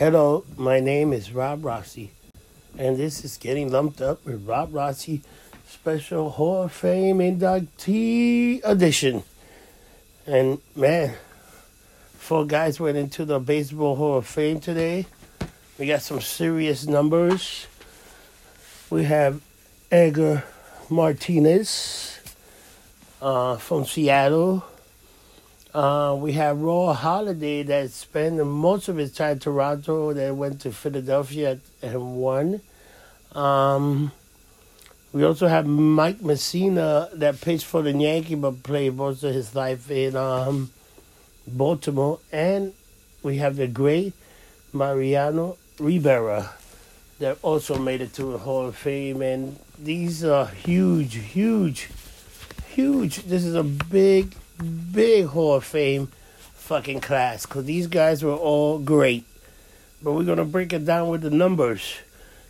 Hello, my name is Rob Rossi, and this is Getting Lumped Up with Rob Rossi Special Hall of Fame Inductee Edition. And man, four guys went into the Baseball Hall of Fame today. We got some serious numbers. We have Edgar Martinez uh, from Seattle. Uh, we have Roy Halladay that spent most of his time in Toronto, that went to Philadelphia and won. Um, we also have Mike Mussina that pitched for the Yankees but played most of his life in um, Baltimore. And we have the great Mariano Rivera that also made it to the Hall of Fame. And these are huge, huge, huge. This is a big, big Hall of Fame fucking class because these guys were all great. But we're going to break it down with the numbers.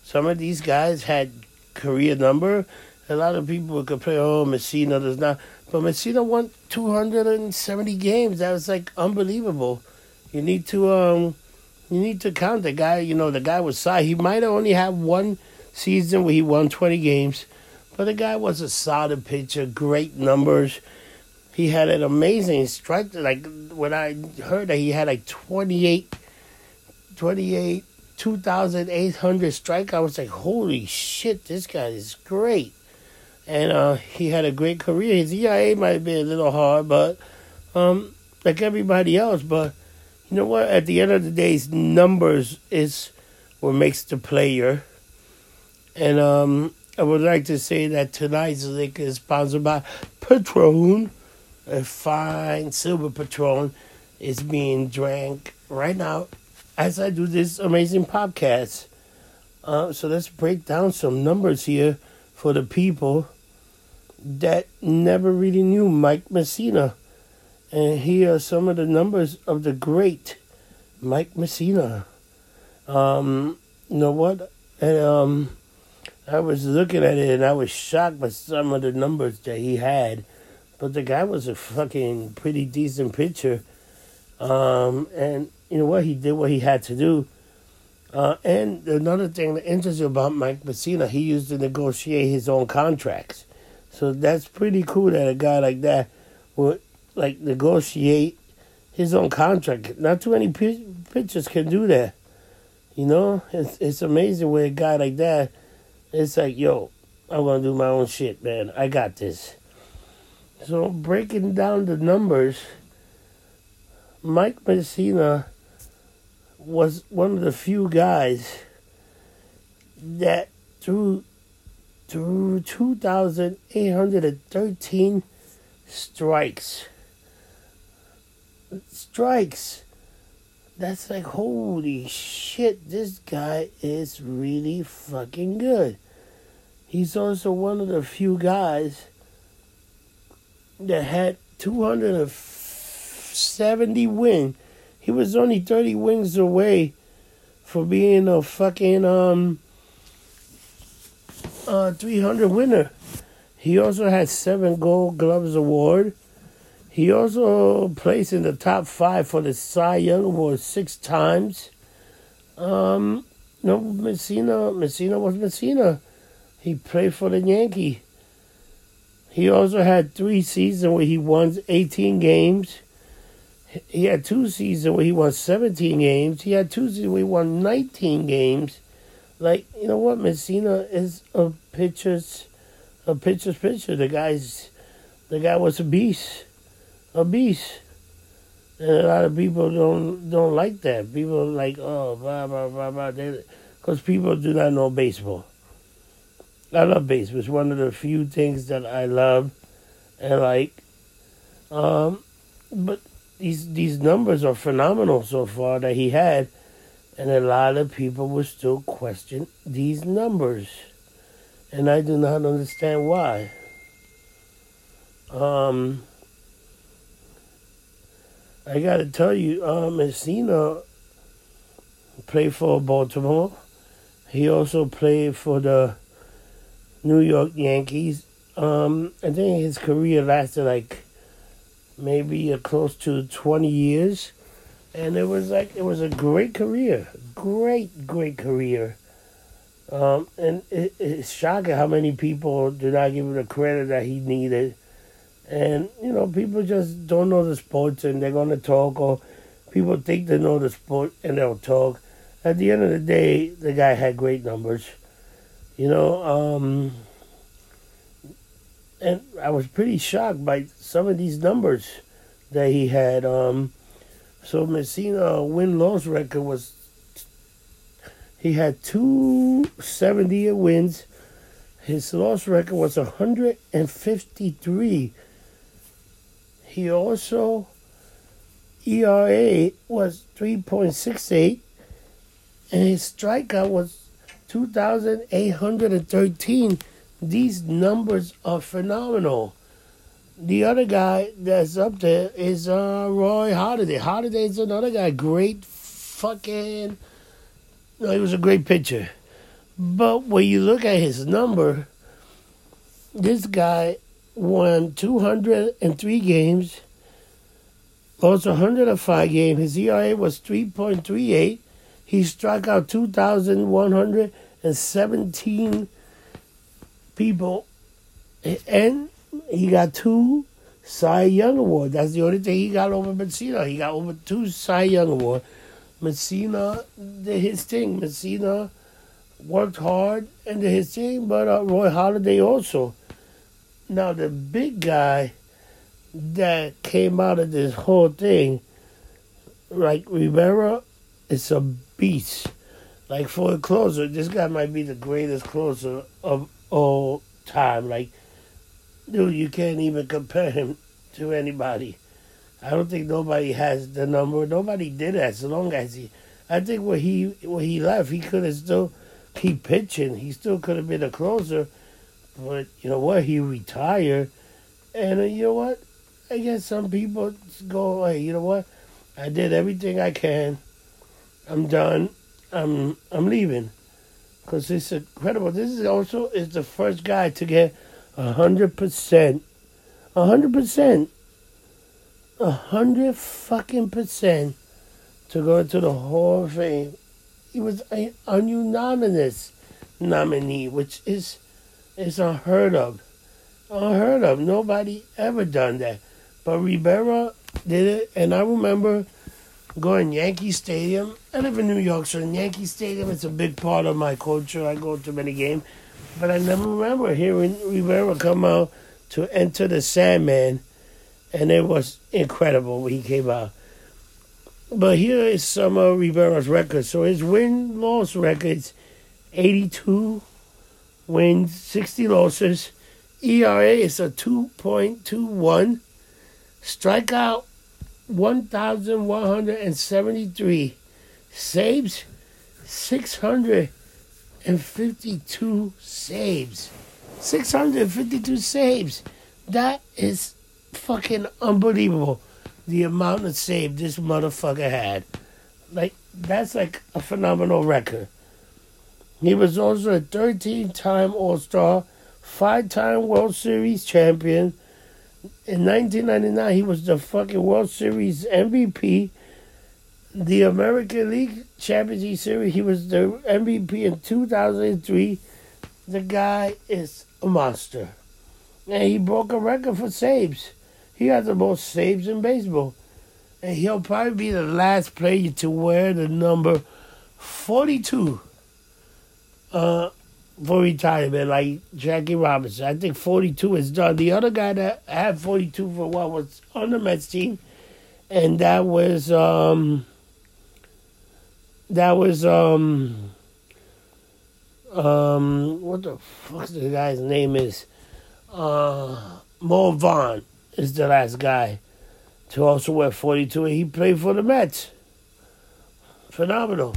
Some of these guys had career number. A lot of people could play, oh, Mussina does not. But Mussina won 270 games. That was like unbelievable. You need to um, you need to count the guy. You know, the guy was solid. He might have only had one season where he won 20 games, but the guy was a solid pitcher, great numbers. He had an amazing strike. Like when I heard that he had like 28, 28, 2,800 strike, I was like, holy shit, this guy is great. And uh, he had a great career. His ERA might be a little hard, but um, like everybody else. But you know what? At the end of the day, numbers is what makes the player. And um, I would like to say that tonight's liquor is sponsored by Patron, a fine silver Patron. is being drank right now as I do this amazing podcast. Uh, so let's break down some numbers here for the people that never really knew Mike Mussina. And here are some of the numbers of the great Mike Mussina. Um, you know what? And, um, I was looking at it and I was shocked by some of the numbers that he had. But the guy was a fucking pretty decent pitcher. Um, and you know what? He did what he had to do. Uh, and another thing that interesting about Mike Mussina, he used to negotiate his own contracts. So that's pretty cool that a guy like that would like negotiate his own contract. Not too many pitchers can do that. You know, it's it's amazing with a guy like that. It's like, yo, I'm gonna do my own shit, man. I got this. So breaking down the numbers, Mike Mussina was one of the few guys that through through 2,813 strikes. Strikes. That's like, holy shit, this guy is really fucking good. He's also one of the few guys that had 270 wins he was only 30 wins away for being a fucking um uh 300 winner. He also had seven Gold Gloves award. He also placed in the top five for the Cy Young Award six times. Um, no, Mussina, Mussina was Mussina. He played for the Yankee. He also had three seasons where he won 18 games. He had two seasons where he won 17 games. He had two seasons where he won 19 games. Like, you know what? Mussina is a pitcher's, a pitcher's pitcher. The guy's, the guy was a beast. A beast. And a lot of people don't don't like that. People like, oh, blah, blah, blah, blah. Because people do not know baseball. I love baseball. It's one of the few things that I love and like. Um, but these these numbers are phenomenal so far that he had, and a lot of people will still question these numbers, and I do not understand why. Um, I got to tell you, uh, Mussina played for Baltimore. He also played for the New York Yankees. Um, I think his career lasted like maybe uh, close to 20 years. And it was like, it was a great career. great, great career. Um, and it, it's shocking how many people do not give him the credit that he needed. And, you know, people just don't know the sports and they're going to talk, or people think they know the sport and they'll talk. At the end of the day, the guy had great numbers. You know, um, and I was pretty shocked by some of these numbers that he had. Um, so Mussina win loss record was he had two seventy wins. His loss record was 153. He also ERA was 3.68 and his strikeout was 2,813. These numbers are phenomenal. The other guy that's up there is uh, Roy Halladay is another guy, great fucking. No, he was a great pitcher. But when you look at his number, this guy won 203 games, lost 105 games. His ERA was 3.38. He struck out 2,117 people, and he got two Cy Young Award. That's the only thing he got over Mussina. He got over two Cy Young Award. Mussina did his thing. Mussina worked hard and did his thing, but uh, Roy Halladay also. Now the big guy that came out of this whole thing, like Rivera, is a beast. Like for a closer, this guy might be the greatest closer of all time. Like, dude, you can't even compare him to anybody. I don't think nobody has the number. Nobody did as long as he. I think when he when he left, he could have still keep pitching. He still could have been a closer, but you know what? He retired, and uh, you know what? I guess some people go, "Hey, you know what? I did everything I can. I'm done. I'm I'm leaving." Because it's incredible. This is also is the first guy to get hundred percent, hundred percent hundred fucking percent to go into the Hall of Fame. He was a, a unanimous nominee, which is is unheard of. Unheard of. Nobody ever done that. But Rivera did it, and I remember going Yankee Stadium. I live in New York, so in Yankee Stadium it's a big part of my culture. I go to many games, but I never remember hearing Rivera come out to enter the Sandman and it was incredible when he came out. But here is some of Rivera's records. So his win loss records 82 wins, 60 losses. ERA is a 2.21. Strikeout 1,173. Saves 652 saves. 652 saves. That is fucking unbelievable the amount of save this motherfucker had. Like, that's like a phenomenal record. He was also a 13 time All Star, five time World Series champion. In 1999, he was the fucking World Series MVP. The American League Championship Series, he was the MVP in 2003. The guy is a monster. And he broke a record for saves. He has the most saves in baseball. And he'll probably be the last player to wear the number 42 uh, for retirement, like Jackie Robinson. I think 42 is done. The other guy that had 42 for what was on the Mets team, and that was um, that was um, um, what the fuck the guy's name is? Uh, Mo Vaughn is the last guy to also wear 42. and He played for the Mets. Phenomenal.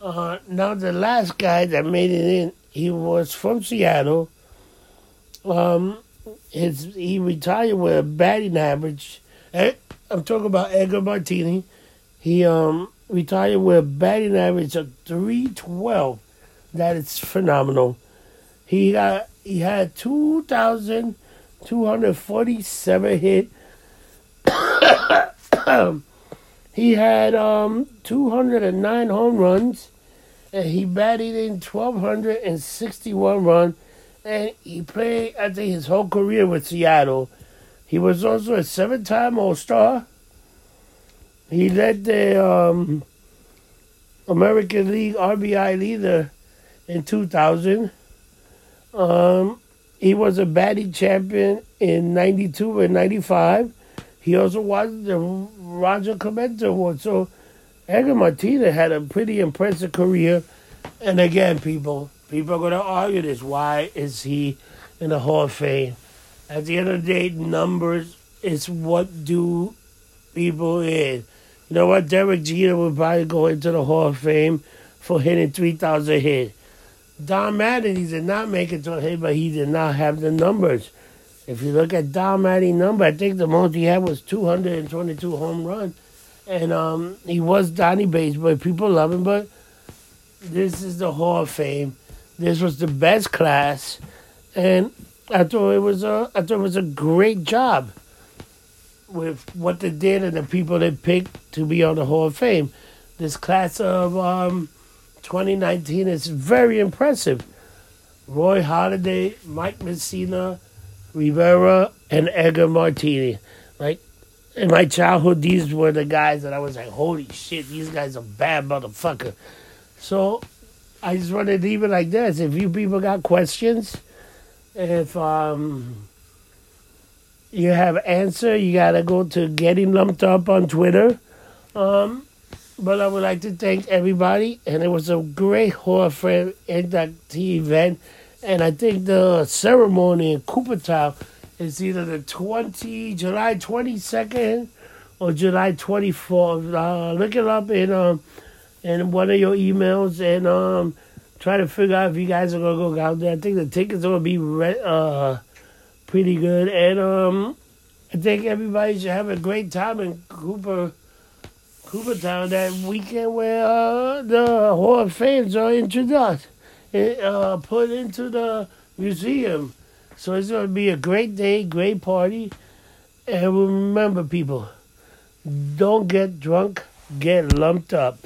Uh, now, the last guy that made it in, he was from Seattle. Um, his He retired with a batting average. Eh, I'm talking about Edgar Martini. He um, retired with a batting average of 312. That is phenomenal. He got he had 2,000 247 hit. He had um, 209 home runs, and he batted in 1,261 runs, and he played, I think, his whole career with Seattle. He was also a seven-time All-Star. He led the um, American League RBI leader in 2000. Um, he was a batting champion in 92 and 95. He also won the Roger Clemente Award. So Edgar Martinez had a pretty impressive career. And again, people, people are going to argue this. Why is he in the Hall of Fame? At the end of the day, numbers is what do people in. You know what? Derek Jeter would probably go into the Hall of Fame for hitting 3,000 hits. Don Mattingly he did not make it to a hit, but he did not have the numbers. If you look at Don Mattingly's number, I think the most he had was 222 home runs. And um, he was Donnie Bates, but people love him. But this is the Hall of Fame. This was the best class. And I thought it was a, I thought it was a great job with what they did and the people they picked to be on the Hall of Fame. This class of um, 2019 is very impressive. Roy Halladay, Mike Mussina, Rivera, and Edgar Martinez. Like in my childhood, these were the guys that I was like, holy shit, these guys are bad motherfucker. So I just want to leave it like this. If you people got questions, if um you have answer, you gotta go to getting lumped up on Twitter. Um, but I would like to thank everybody, and it was a great of Fame inductee event. And I think the ceremony in Cooperstown is either the twenty July twenty second or July twenty fourth. Uh, look it up in um in one of your emails and um try to figure out if you guys are gonna go out there. I think the tickets are gonna be re- uh pretty good. And um, I think everybody should have a great time in Cooper, Cooperstown that weekend where uh, the Hall of Fames are introduced, uh, put into the museum. So it's going to be a great day, great party. And remember, people, don't get drunk, get lumped up.